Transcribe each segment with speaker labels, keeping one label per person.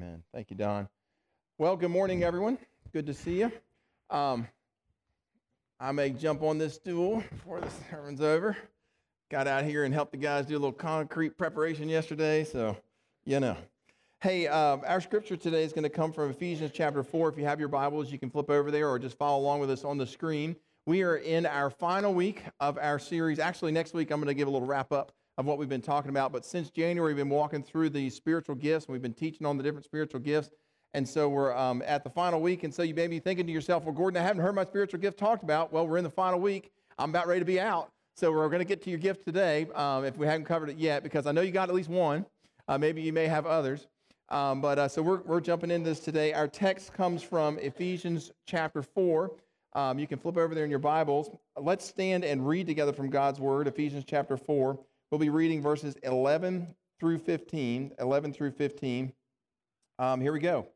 Speaker 1: Amen. Thank you, Don. Well, good morning, everyone. Good to see you. Um, I may jump on this stool before the sermon's over. Got out here and helped the guys do a little concrete preparation yesterday, so you know. Hey, uh, our scripture today is going to come from Ephesians chapter 4. If you have your Bibles, you can flip over there or just follow along with us on the screen. We are in our final week of our series. Actually, next week I'm going to give a little wrap up of what we've been talking about. But since January, we've been walking through the spiritual gifts. And we've been teaching on the different spiritual gifts. And so we're um, at the final week. And so you may be thinking to yourself, well, Gordon, I haven't heard my spiritual gift talked about. Well, we're in the final week. I'm about ready to be out. So we're going to get to your gift today um, if we haven't covered it yet, because I know you got at least one. Uh, maybe you may have others. Um, but uh, so we're, we're jumping into this today. Our text comes from Ephesians chapter 4. Um, you can flip over there in your Bibles. Let's stand and read together from God's Word, Ephesians chapter 4. We'll be reading verses 11 through 15. 11 through 15. Um, here we go.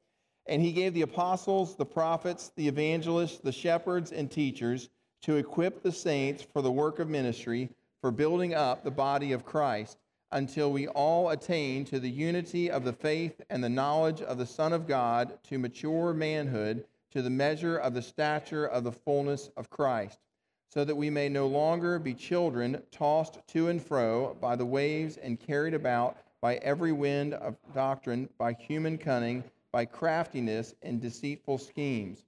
Speaker 1: And he gave the apostles, the prophets, the evangelists, the shepherds, and teachers to equip the saints for the work of ministry, for building up the body of Christ, until we all attain to the unity of the faith and the knowledge of the Son of God, to mature manhood, to the measure of the stature of the fullness of Christ so that we may no longer be children tossed to and fro by the waves and carried about by every wind of doctrine, by human cunning, by craftiness and deceitful schemes.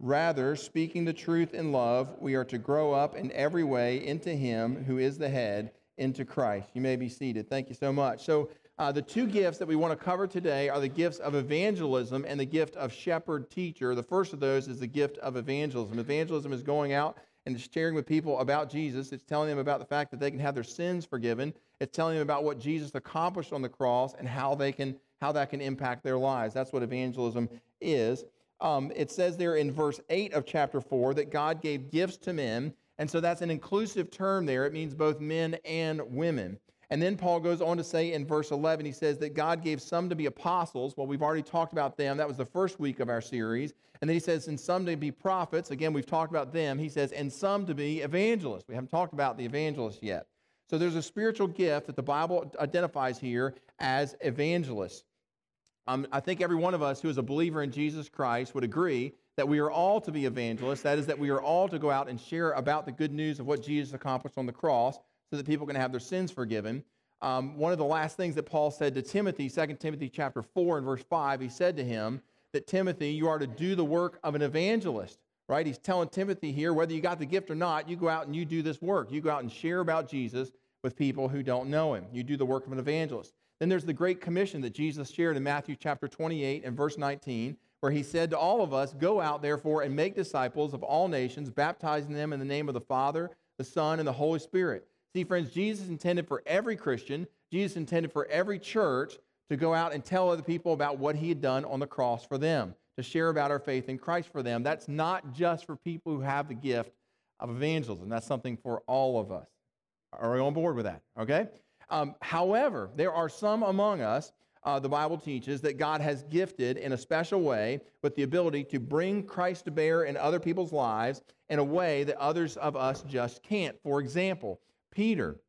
Speaker 1: Rather, speaking the truth in love, we are to grow up in every way into Him who is the head, into Christ. You may be seated. Thank you so much. So, uh, the two gifts that we want to cover today are the gifts of evangelism and the gift of shepherd teacher. The first of those is the gift of evangelism. Evangelism is going out and sharing with people about Jesus. It's telling them about the fact that they can have their sins forgiven. It's telling them about what Jesus accomplished on the cross and how they can how that can impact their lives. That's what evangelism is. Um, it says there in verse 8 of chapter 4 that God gave gifts to men. And so that's an inclusive term there. It means both men and women. And then Paul goes on to say in verse 11, he says that God gave some to be apostles. Well, we've already talked about them. That was the first week of our series. And then he says, and some to be prophets. Again, we've talked about them. He says, and some to be evangelists. We haven't talked about the evangelists yet. So there's a spiritual gift that the Bible identifies here as evangelists. Um, I think every one of us who is a believer in Jesus Christ would agree that we are all to be evangelists. That is, that we are all to go out and share about the good news of what Jesus accomplished on the cross so that people can have their sins forgiven. Um, one of the last things that Paul said to Timothy, 2 Timothy chapter 4 and verse 5, he said to him that Timothy, you are to do the work of an evangelist, right? He's telling Timothy here, whether you got the gift or not, you go out and you do this work. You go out and share about Jesus with people who don't know him. You do the work of an evangelist. Then there's the Great Commission that Jesus shared in Matthew chapter 28 and verse 19, where he said to all of us, Go out, therefore, and make disciples of all nations, baptizing them in the name of the Father, the Son, and the Holy Spirit See, friends, Jesus intended for every Christian, Jesus intended for every church to go out and tell other people about what he had done on the cross for them, to share about our faith in Christ for them. That's not just for people who have the gift of evangelism, that's something for all of us. Are we on board with that? Okay? Um, however, there are some among us, uh, the Bible teaches, that God has gifted in a special way with the ability to bring Christ to bear in other people's lives in a way that others of us just can't. For example, Peter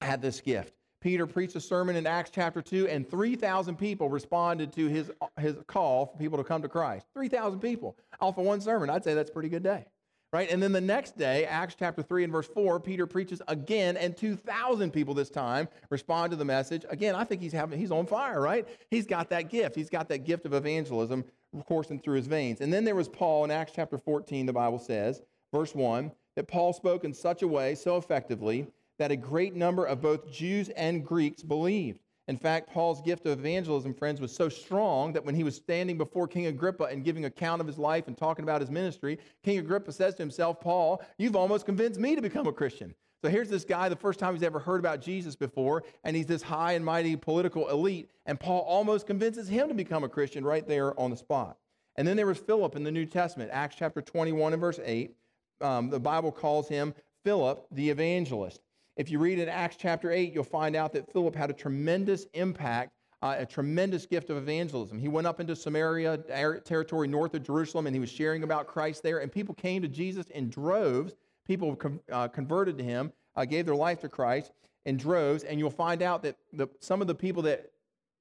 Speaker 1: had this gift. Peter preached a sermon in Acts chapter 2, and 3,000 people responded to his, his call for people to come to Christ. 3,000 people off of one sermon. I'd say that's pretty good day. Right? And then the next day, Acts chapter 3 and verse 4, Peter preaches again, and 2,000 people this time respond to the message. Again, I think he's, having, he's on fire, right? He's got that gift. He's got that gift of evangelism coursing through his veins. And then there was Paul in Acts chapter 14, the Bible says, verse 1, that Paul spoke in such a way, so effectively, that a great number of both Jews and Greeks believed. In fact, Paul's gift of evangelism, friends, was so strong that when he was standing before King Agrippa and giving account of his life and talking about his ministry, King Agrippa says to himself, Paul, you've almost convinced me to become a Christian. So here's this guy, the first time he's ever heard about Jesus before, and he's this high and mighty political elite, and Paul almost convinces him to become a Christian right there on the spot. And then there was Philip in the New Testament, Acts chapter 21 and verse 8. Um, the Bible calls him Philip the evangelist. If you read in Acts chapter 8, you'll find out that Philip had a tremendous impact, uh, a tremendous gift of evangelism. He went up into Samaria territory north of Jerusalem and he was sharing about Christ there, and people came to Jesus in droves. People uh, converted to him, uh, gave their life to Christ in droves, and you'll find out that the, some of the people that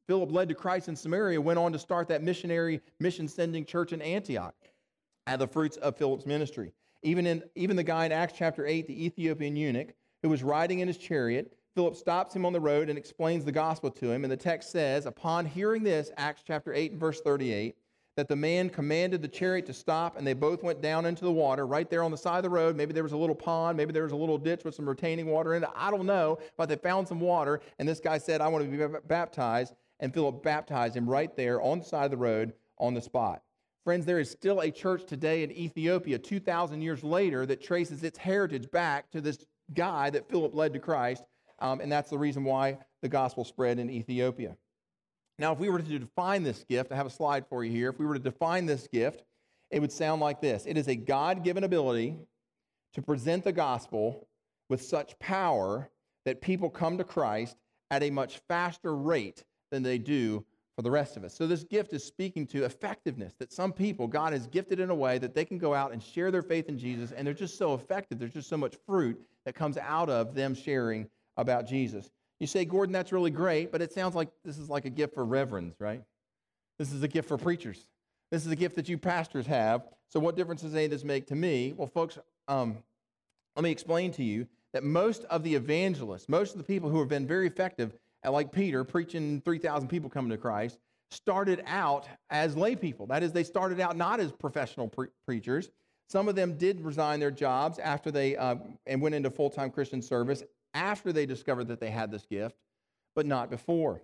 Speaker 1: Philip led to Christ in Samaria, went on to start that missionary, mission sending church in Antioch at the fruits of Philip's ministry. Even, in, even the guy in Acts chapter 8, the Ethiopian eunuch, who was riding in his chariot, Philip stops him on the road and explains the gospel to him. And the text says, Upon hearing this, Acts chapter 8 and verse 38, that the man commanded the chariot to stop, and they both went down into the water right there on the side of the road. Maybe there was a little pond, maybe there was a little ditch with some retaining water in it. I don't know, but they found some water, and this guy said, I want to be baptized. And Philip baptized him right there on the side of the road on the spot. Friends, there is still a church today in Ethiopia, 2,000 years later, that traces its heritage back to this guy that Philip led to Christ. Um, and that's the reason why the gospel spread in Ethiopia. Now, if we were to define this gift, I have a slide for you here. If we were to define this gift, it would sound like this it is a God given ability to present the gospel with such power that people come to Christ at a much faster rate than they do for the rest of us. So, this gift is speaking to effectiveness that some people, God has gifted in a way that they can go out and share their faith in Jesus, and they're just so effective. There's just so much fruit that comes out of them sharing about Jesus. You say, Gordon, that's really great, but it sounds like this is like a gift for reverends, right? This is a gift for preachers. This is a gift that you pastors have. So, what difference does any of this make to me? Well, folks, um, let me explain to you that most of the evangelists, most of the people who have been very effective, like Peter, preaching 3,000 people coming to Christ, started out as lay people. That is, they started out not as professional pre- preachers. Some of them did resign their jobs after they uh, and went into full time Christian service after they discovered that they had this gift, but not before.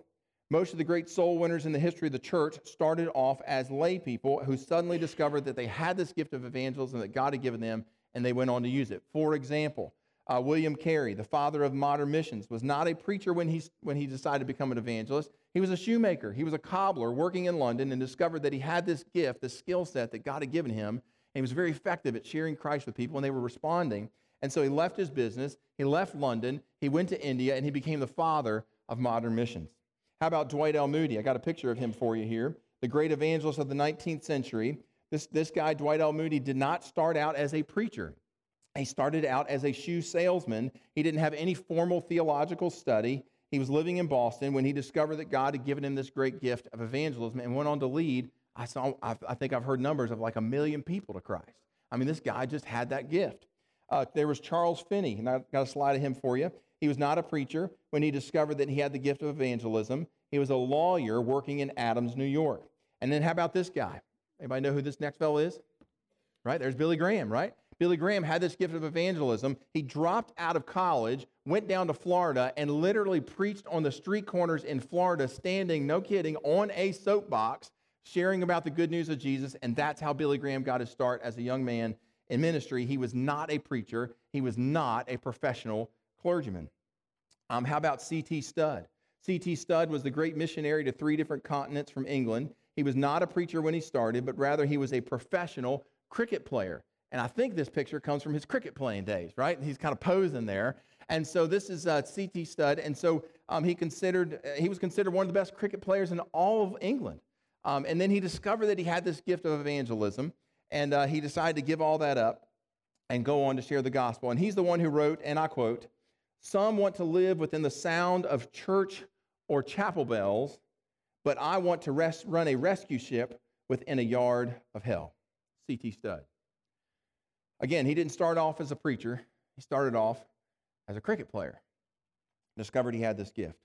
Speaker 1: Most of the great soul winners in the history of the church started off as lay people who suddenly discovered that they had this gift of evangelism that God had given them, and they went on to use it. For example, uh, William Carey, the father of modern missions, was not a preacher when he, when he decided to become an evangelist. He was a shoemaker. He was a cobbler working in London and discovered that he had this gift, this skill set that God had given him. And he was very effective at sharing Christ with people, and they were responding. And so he left his business, he left London, he went to India, and he became the father of modern missions. How about Dwight L. Moody? I got a picture of him for you here, the great evangelist of the 19th century. This, this guy, Dwight L. Moody, did not start out as a preacher. He started out as a shoe salesman. He didn't have any formal theological study. He was living in Boston when he discovered that God had given him this great gift of evangelism and went on to lead. I, saw, I think I've heard numbers of like a million people to Christ. I mean, this guy just had that gift. Uh, there was Charles Finney, and I've got a slide of him for you. He was not a preacher when he discovered that he had the gift of evangelism. He was a lawyer working in Adams, New York. And then how about this guy? Anybody know who this next fellow is? Right? There's Billy Graham, right? Billy Graham had this gift of evangelism. He dropped out of college, went down to Florida, and literally preached on the street corners in Florida, standing, no kidding, on a soapbox, sharing about the good news of Jesus. And that's how Billy Graham got his start as a young man in ministry, he was not a preacher, he was not a professional clergyman. Um, how about C.T. Studd? C.T. Studd was the great missionary to three different continents from England. He was not a preacher when he started, but rather he was a professional cricket player. And I think this picture comes from his cricket playing days, right? He's kind of posing there. And so this is uh, C.T. Studd. And so um, he considered uh, he was considered one of the best cricket players in all of England. Um, and then he discovered that he had this gift of evangelism. And uh, he decided to give all that up and go on to share the gospel. And he's the one who wrote, and I quote, Some want to live within the sound of church or chapel bells, but I want to rest, run a rescue ship within a yard of hell. C.T. Studd. Again, he didn't start off as a preacher, he started off as a cricket player. Discovered he had this gift.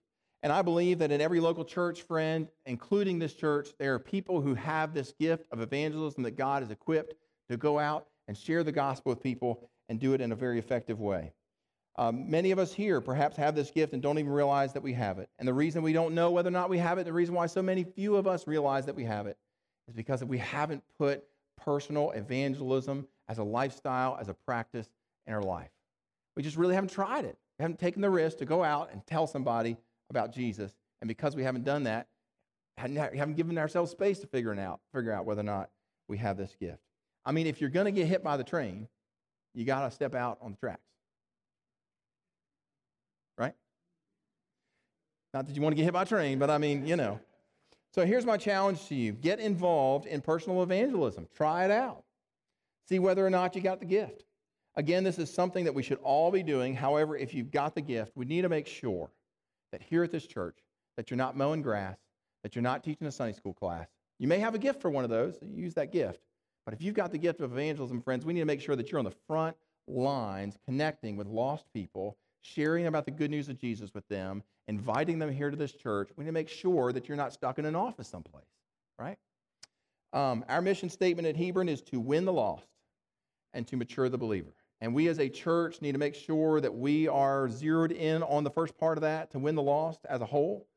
Speaker 1: And I believe that in every local church, friend, including this church, there are people who have this gift of evangelism that God has equipped to go out and share the gospel with people and do it in a very effective way. Um, many of us here perhaps have this gift and don't even realize that we have it. And the reason we don't know whether or not we have it, the reason why so many few of us realize that we have it, is because we haven't put personal evangelism as a lifestyle, as a practice in our life. We just really haven't tried it. We haven't taken the risk to go out and tell somebody about Jesus. And because we haven't done that, haven't given ourselves space to figure out, figure out whether or not we have this gift. I mean, if you're going to get hit by the train, you got to step out on the tracks. Right? Not that you want to get hit by a train, but I mean, you know. So here's my challenge to you get involved in personal evangelism. Try it out. See whether or not you got the gift. Again, this is something that we should all be doing. However, if you've got the gift, we need to make sure that here at this church, that you're not mowing grass, that you're not teaching a Sunday school class. You may have a gift for one of those, use that gift. But if you've got the gift of evangelism, friends, we need to make sure that you're on the front lines connecting with lost people, sharing about the good news of Jesus with them, inviting them here to this church. We need to make sure that you're not stuck in an office someplace, right? Um, our mission statement at Hebron is to win the lost and to mature the believer. And we as a church need to make sure that we are zeroed in on the first part of that to win the lost as a whole.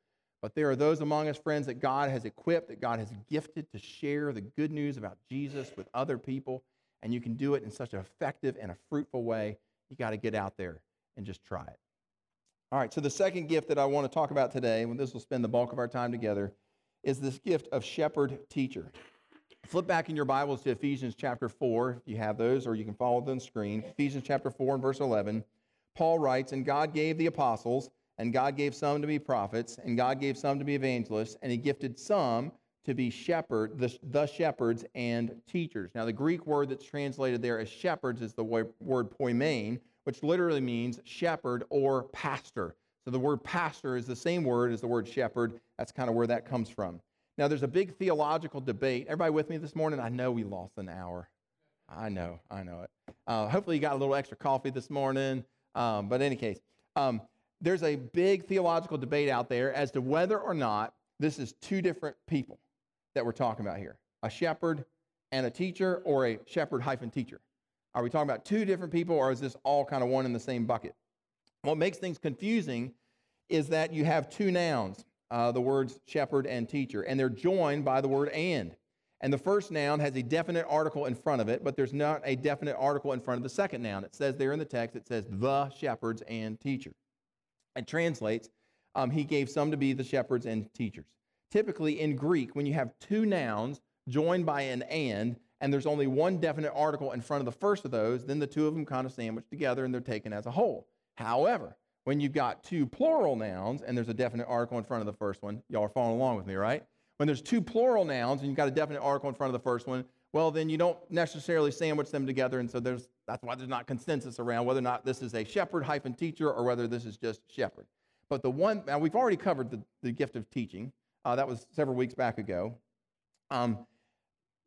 Speaker 1: But there are those among us, friends, that God has equipped, that God has gifted to share the good news about Jesus with other people. And you can do it in such an effective and a fruitful way. You got to get out there and just try it. All right, so the second gift that I want to talk about today, and this will spend the bulk of our time together, is this gift of shepherd teacher. Flip back in your Bibles to Ephesians chapter 4, if you have those, or you can follow them on the screen. Ephesians chapter 4 and verse 11. Paul writes, And God gave the apostles, and God gave some to be prophets, and God gave some to be evangelists, and he gifted some to be shepherd, the, the shepherds and teachers. Now, the Greek word that's translated there as shepherds is the word, poimen, which literally means shepherd or pastor. So the word pastor is the same word as the word shepherd. That's kind of where that comes from. Now, there's a big theological debate. Everybody with me this morning? I know we lost an hour. I know, I know it. Uh, hopefully, you got a little extra coffee this morning. Um, but in any case, um, there's a big theological debate out there as to whether or not this is two different people that we're talking about here a shepherd and a teacher, or a shepherd hyphen teacher. Are we talking about two different people, or is this all kind of one in the same bucket? What makes things confusing is that you have two nouns, uh, the words shepherd and teacher, and they're joined by the word and. And the first noun has a definite article in front of it, but there's not a definite article in front of the second noun. It says there in the text, it says the shepherds and teacher. It translates, um, he gave some to be the shepherds and teachers. Typically in Greek, when you have two nouns joined by an and, and there's only one definite article in front of the first of those, then the two of them kind of sandwich together and they're taken as a whole. However, when you've got two plural nouns and there's a definite article in front of the first one, y'all are following along with me, right? When there's two plural nouns and you've got a definite article in front of the first one, well, then you don't necessarily sandwich them together. And so there's, that's why there's not consensus around whether or not this is a shepherd hyphen teacher or whether this is just shepherd. But the one, now we've already covered the, the gift of teaching. Uh, that was several weeks back ago. Um,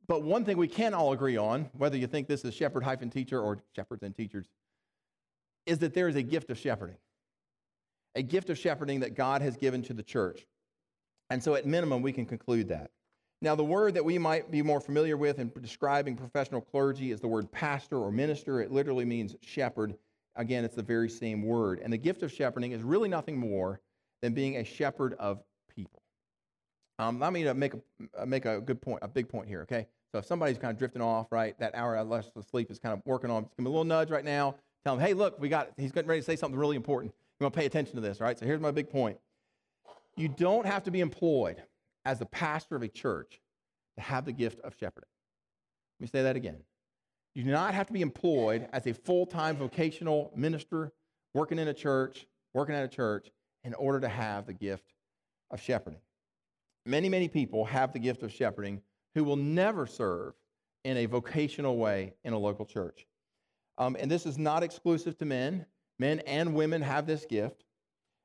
Speaker 1: but one thing we can all agree on, whether you think this is shepherd hyphen teacher or shepherds and teachers, is that there is a gift of shepherding. A gift of shepherding that God has given to the church. And so, at minimum, we can conclude that. Now, the word that we might be more familiar with in describing professional clergy is the word pastor or minister. It literally means shepherd. Again, it's the very same word. And the gift of shepherding is really nothing more than being a shepherd of people. Um, let me make a, make a good point, a big point here, okay? So if somebody's kind of drifting off, right, that hour less of sleep is kind of working on, give them a little nudge right now. Tell them, hey, look, we got, he's getting ready to say something really important. You want to pay attention to this, right? So here's my big point. You don't have to be employed as the pastor of a church to have the gift of shepherding. Let me say that again. You do not have to be employed as a full time vocational minister working in a church, working at a church, in order to have the gift of shepherding. Many, many people have the gift of shepherding who will never serve in a vocational way in a local church. Um, and this is not exclusive to men. Men and women have this gift.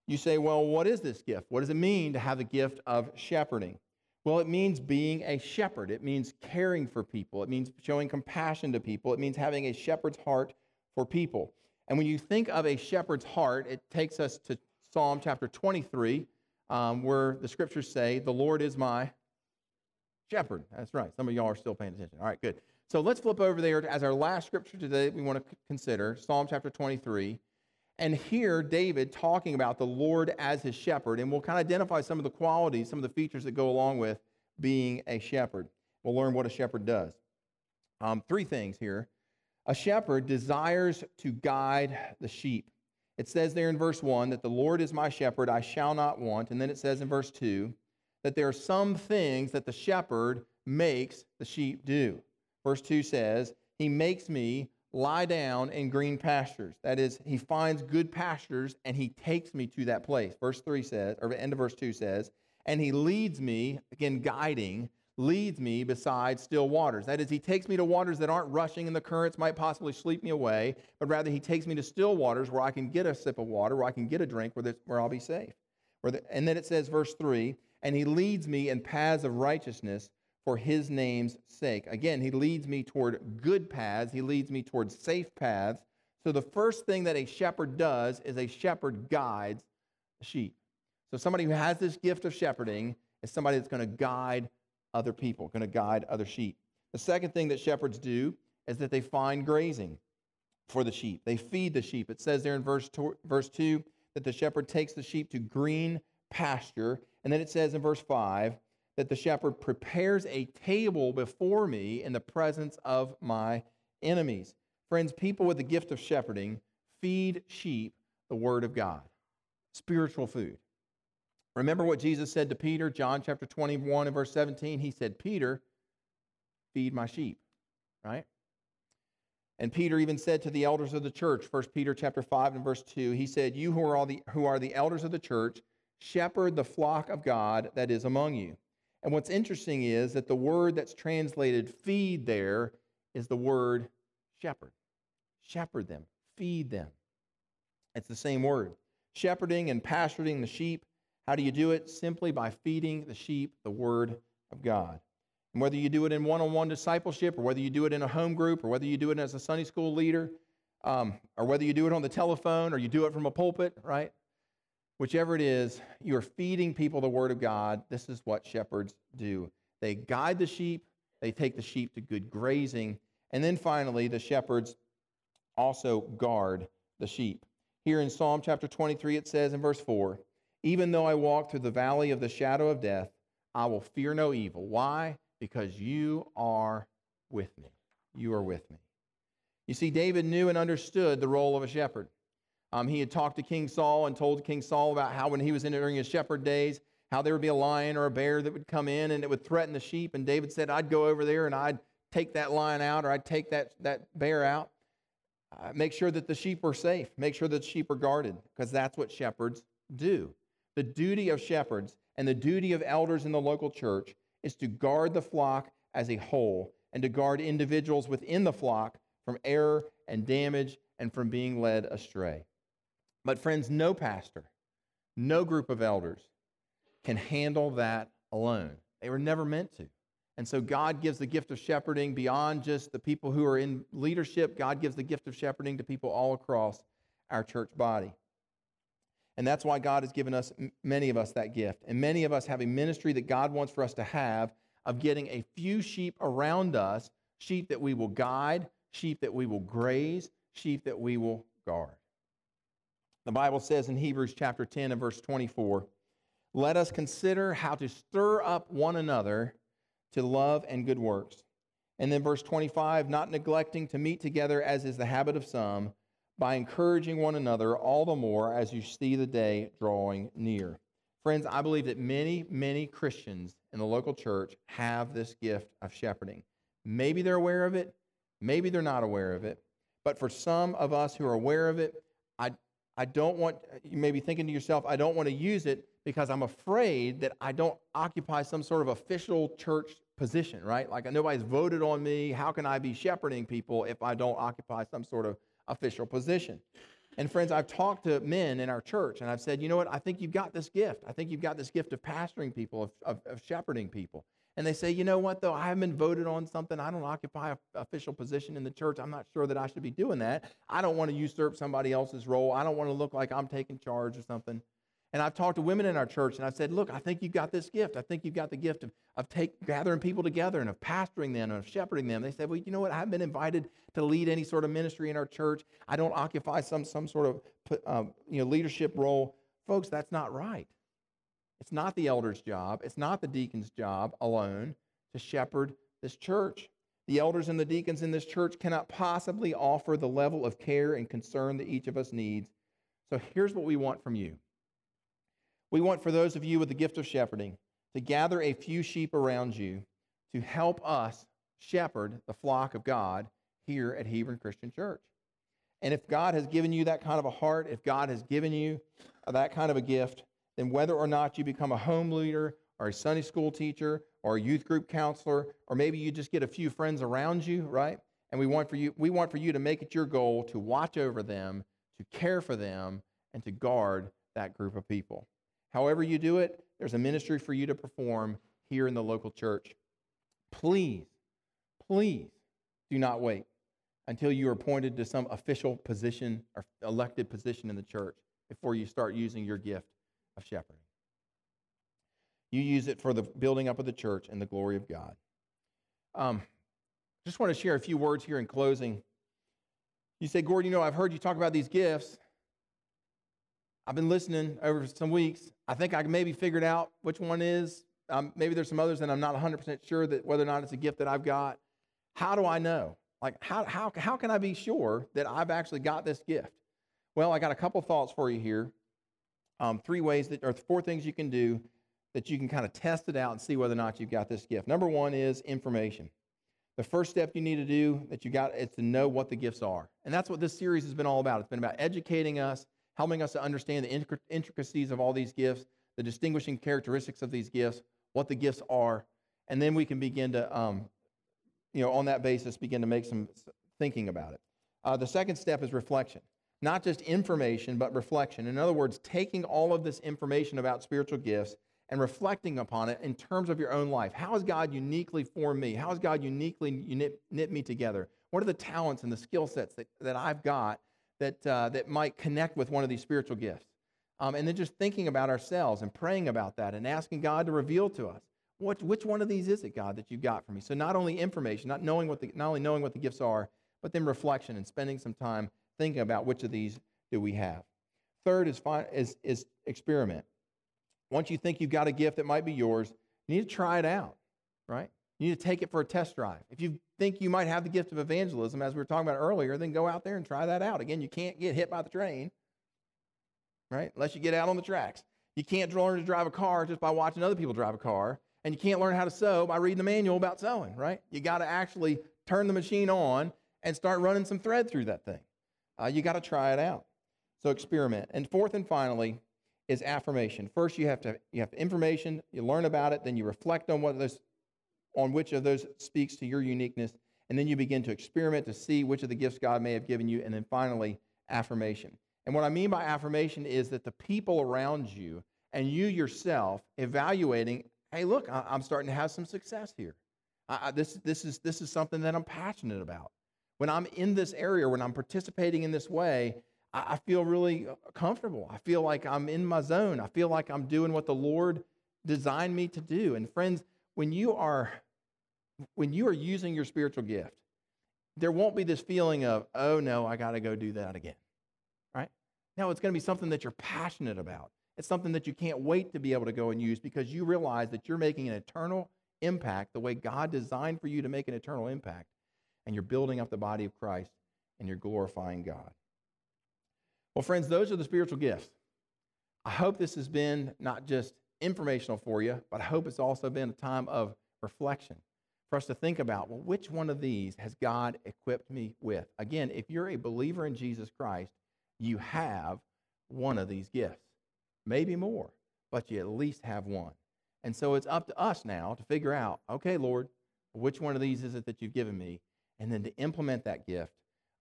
Speaker 1: You say, well, what is this gift? What does it mean to have the gift of shepherding? Well, it means being a shepherd. It means caring for people. It means showing compassion to people. It means having a shepherd's heart for people. And when you think of a shepherd's heart, it takes us to Psalm chapter 23, um, where the scriptures say, The Lord is my shepherd. That's right. Some of y'all are still paying attention. All right, good. So let's flip over there as our last scripture today we want to consider Psalm chapter 23 and hear David talking about the Lord as his shepherd. And we'll kind of identify some of the qualities, some of the features that go along with being a shepherd. We'll learn what a shepherd does. Um, three things here. A shepherd desires to guide the sheep. It says there in verse 1 that the Lord is my shepherd, I shall not want. And then it says in verse 2 that there are some things that the shepherd makes the sheep do. Verse 2 says, He makes me lie down in green pastures. That is, he finds good pastures and he takes me to that place. Verse 3 says, or the end of verse 2 says, and he leads me, again, guiding, leads me beside still waters. That is, he takes me to waters that aren't rushing and the currents might possibly sweep me away, but rather he takes me to still waters where I can get a sip of water, where I can get a drink, where, where I'll be safe. The, and then it says, verse 3, and he leads me in paths of righteousness for his name's sake. Again, he leads me toward good paths, he leads me toward safe paths. So the first thing that a shepherd does is a shepherd guides the sheep. So somebody who has this gift of shepherding is somebody that's going to guide other people, going to guide other sheep. The second thing that shepherds do is that they find grazing for the sheep. They feed the sheep. It says there in verse, verse 2 that the shepherd takes the sheep to green pasture. And then it says in verse 5 that the shepherd prepares a table before me in the presence of my enemies. Friends, people with the gift of shepherding feed sheep the word of God, spiritual food. Remember what Jesus said to Peter, John chapter 21 and verse 17? He said, Peter, feed my sheep, right? And Peter even said to the elders of the church, 1 Peter chapter 5 and verse 2, he said, You who are, all the, who are the elders of the church, shepherd the flock of God that is among you. And what's interesting is that the word that's translated feed there is the word shepherd. Shepherd them, feed them. It's the same word. Shepherding and pasturing the sheep. How do you do it? Simply by feeding the sheep the word of God. And whether you do it in one on one discipleship, or whether you do it in a home group, or whether you do it as a Sunday school leader, um, or whether you do it on the telephone, or you do it from a pulpit, right? Whichever it is, you are feeding people the word of God. This is what shepherds do. They guide the sheep, they take the sheep to good grazing, and then finally, the shepherds also guard the sheep. Here in Psalm chapter 23, it says in verse 4 Even though I walk through the valley of the shadow of death, I will fear no evil. Why? Because you are with me. You are with me. You see, David knew and understood the role of a shepherd. Um, he had talked to King Saul and told King Saul about how when he was in during his shepherd days, how there would be a lion or a bear that would come in and it would threaten the sheep. And David said, I'd go over there and I'd take that lion out or I'd take that, that bear out. Uh, make sure that the sheep are safe. Make sure that the sheep are guarded because that's what shepherds do. The duty of shepherds and the duty of elders in the local church is to guard the flock as a whole and to guard individuals within the flock from error and damage and from being led astray. But, friends, no pastor, no group of elders can handle that alone. They were never meant to. And so, God gives the gift of shepherding beyond just the people who are in leadership. God gives the gift of shepherding to people all across our church body. And that's why God has given us, many of us, that gift. And many of us have a ministry that God wants for us to have of getting a few sheep around us, sheep that we will guide, sheep that we will graze, sheep that we will guard. The Bible says in Hebrews chapter 10 and verse 24, let us consider how to stir up one another to love and good works. And then verse 25, not neglecting to meet together as is the habit of some, by encouraging one another all the more as you see the day drawing near. Friends, I believe that many, many Christians in the local church have this gift of shepherding. Maybe they're aware of it, maybe they're not aware of it. But for some of us who are aware of it, I, I don't want, you may be thinking to yourself, I don't want to use it because I'm afraid that I don't occupy some sort of official church position, right? Like nobody's voted on me. How can I be shepherding people if I don't occupy some sort of official position? And friends, I've talked to men in our church and I've said, you know what? I think you've got this gift. I think you've got this gift of pastoring people, of, of, of shepherding people and they say, you know what, though, I haven't been voted on something. I don't occupy an official position in the church. I'm not sure that I should be doing that. I don't want to usurp somebody else's role. I don't want to look like I'm taking charge or something. And I've talked to women in our church, and I've said, look, I think you've got this gift. I think you've got the gift of, of take, gathering people together and of pastoring them and of shepherding them. They said, well, you know what? I haven't been invited to lead any sort of ministry in our church. I don't occupy some, some sort of um, you know, leadership role. Folks, that's not right. It's not the elder's job, it's not the deacon's job alone to shepherd this church. The elders and the deacons in this church cannot possibly offer the level of care and concern that each of us needs. So here's what we want from you. We want for those of you with the gift of shepherding to gather a few sheep around you to help us shepherd the flock of God here at Hebron Christian Church. And if God has given you that kind of a heart, if God has given you that kind of a gift, then whether or not you become a home leader or a Sunday school teacher or a youth group counselor, or maybe you just get a few friends around you, right? And we want for you, we want for you to make it your goal to watch over them, to care for them, and to guard that group of people. However you do it, there's a ministry for you to perform here in the local church. Please, please do not wait until you are appointed to some official position or elected position in the church before you start using your gift of shepherding. You use it for the building up of the church and the glory of God. Um, just want to share a few words here in closing. You say, Gordon, you know, I've heard you talk about these gifts. I've been listening over some weeks. I think I maybe figured out which one is. Um, maybe there's some others that I'm not 100% sure that whether or not it's a gift that I've got. How do I know? Like, how, how, how can I be sure that I've actually got this gift? Well, I got a couple thoughts for you here. Um, three ways that, or four things you can do that you can kind of test it out and see whether or not you've got this gift. Number one is information. The first step you need to do that you got is to know what the gifts are. And that's what this series has been all about. It's been about educating us, helping us to understand the intricacies of all these gifts, the distinguishing characteristics of these gifts, what the gifts are, and then we can begin to um, you know, on that basis, begin to make some thinking about it. Uh, the second step is reflection, not just information, but reflection. In other words, taking all of this information about spiritual gifts and reflecting upon it in terms of your own life. How has God uniquely formed me? How has God uniquely knit, knit me together? What are the talents and the skill sets that, that I've got that, uh, that might connect with one of these spiritual gifts? Um, and then just thinking about ourselves and praying about that and asking God to reveal to us. What, which one of these is it, God, that you've got for me? So not only information, not knowing what the, not only knowing what the gifts are, but then reflection and spending some time thinking about which of these do we have. Third is, is, is experiment. Once you think you've got a gift that might be yours, you need to try it out, right? You need to take it for a test drive. If you think you might have the gift of evangelism, as we were talking about earlier, then go out there and try that out. Again, you can't get hit by the train, right? Unless you get out on the tracks. You can't learn to drive a car just by watching other people drive a car. And you can't learn how to sew by reading the manual about sewing, right? You got to actually turn the machine on and start running some thread through that thing. Uh, you got to try it out. So experiment. And fourth and finally is affirmation. First, you have to you have information, you learn about it, then you reflect on what those on which of those speaks to your uniqueness, and then you begin to experiment to see which of the gifts God may have given you, and then finally affirmation. And what I mean by affirmation is that the people around you and you yourself evaluating hey, look, I, am starting to have some success here. I, I, this, this, is, this is something that I'm passionate about. When I'm in this area, when I'm participating in this way, I, feel really comfortable. I feel like I'm in my zone. I feel like I'm doing what the Lord designed me to do. And friends, when you are when you are using your spiritual gift, there won't be this feeling of, oh no, I got to go do that again. Right? No, it's to be something that you're passionate about. It's something that you can't wait to be able to go and use because you realize that you're making an eternal impact the way God designed for you to make an eternal impact. And you're building up the body of Christ and you're glorifying God. Well, friends, those are the spiritual gifts. I hope this has been not just informational for you, but I hope it's also been a time of reflection for us to think about well, which one of these has God equipped me with? Again, if you're a believer in Jesus Christ, you have one of these gifts maybe more, but you at least have one. And so it's up to us now to figure out, okay, Lord, which one of these is it that you've given me? And then to implement that gift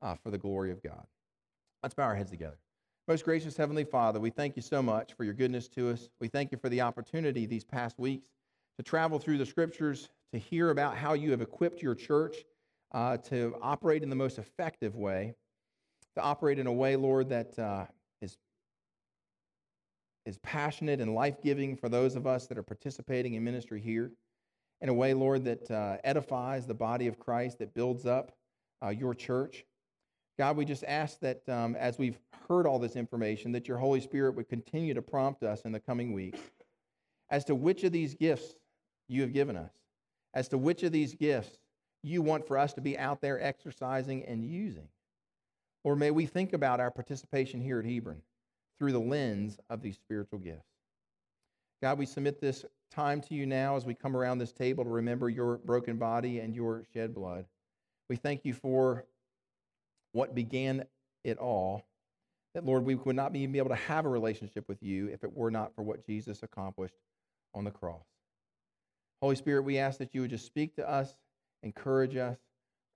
Speaker 1: uh, for the glory of God. Let's bow our heads together. Most gracious Heavenly Father, we thank you so much for your goodness to us. We thank you for the opportunity these past weeks to travel through the scriptures, to hear about how you have equipped your church uh, to operate in the most effective way, to operate in a way, Lord, that uh, is passionate and life giving for those of us that are participating in ministry here in a way, Lord, that uh, edifies the body of Christ, that builds up uh, your church. God, we just ask that um, as we've heard all this information, that your Holy Spirit would continue to prompt us in the coming weeks as to which of these gifts you have given us, as to which of these gifts you want for us to be out there exercising and using. Or may we think about our participation here at Hebron through the lens of these spiritual gifts. God, we submit this time to you now as we come around this table to remember your broken body and your shed blood. We thank you for what began it all. That, Lord, we would not be able to have a relationship with you if it were not for what Jesus accomplished on the cross. Holy Spirit, we ask that you would just speak to us, encourage us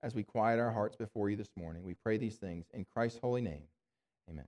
Speaker 1: as we quiet our hearts before you this morning. We pray these things in Christ's holy name. Amen.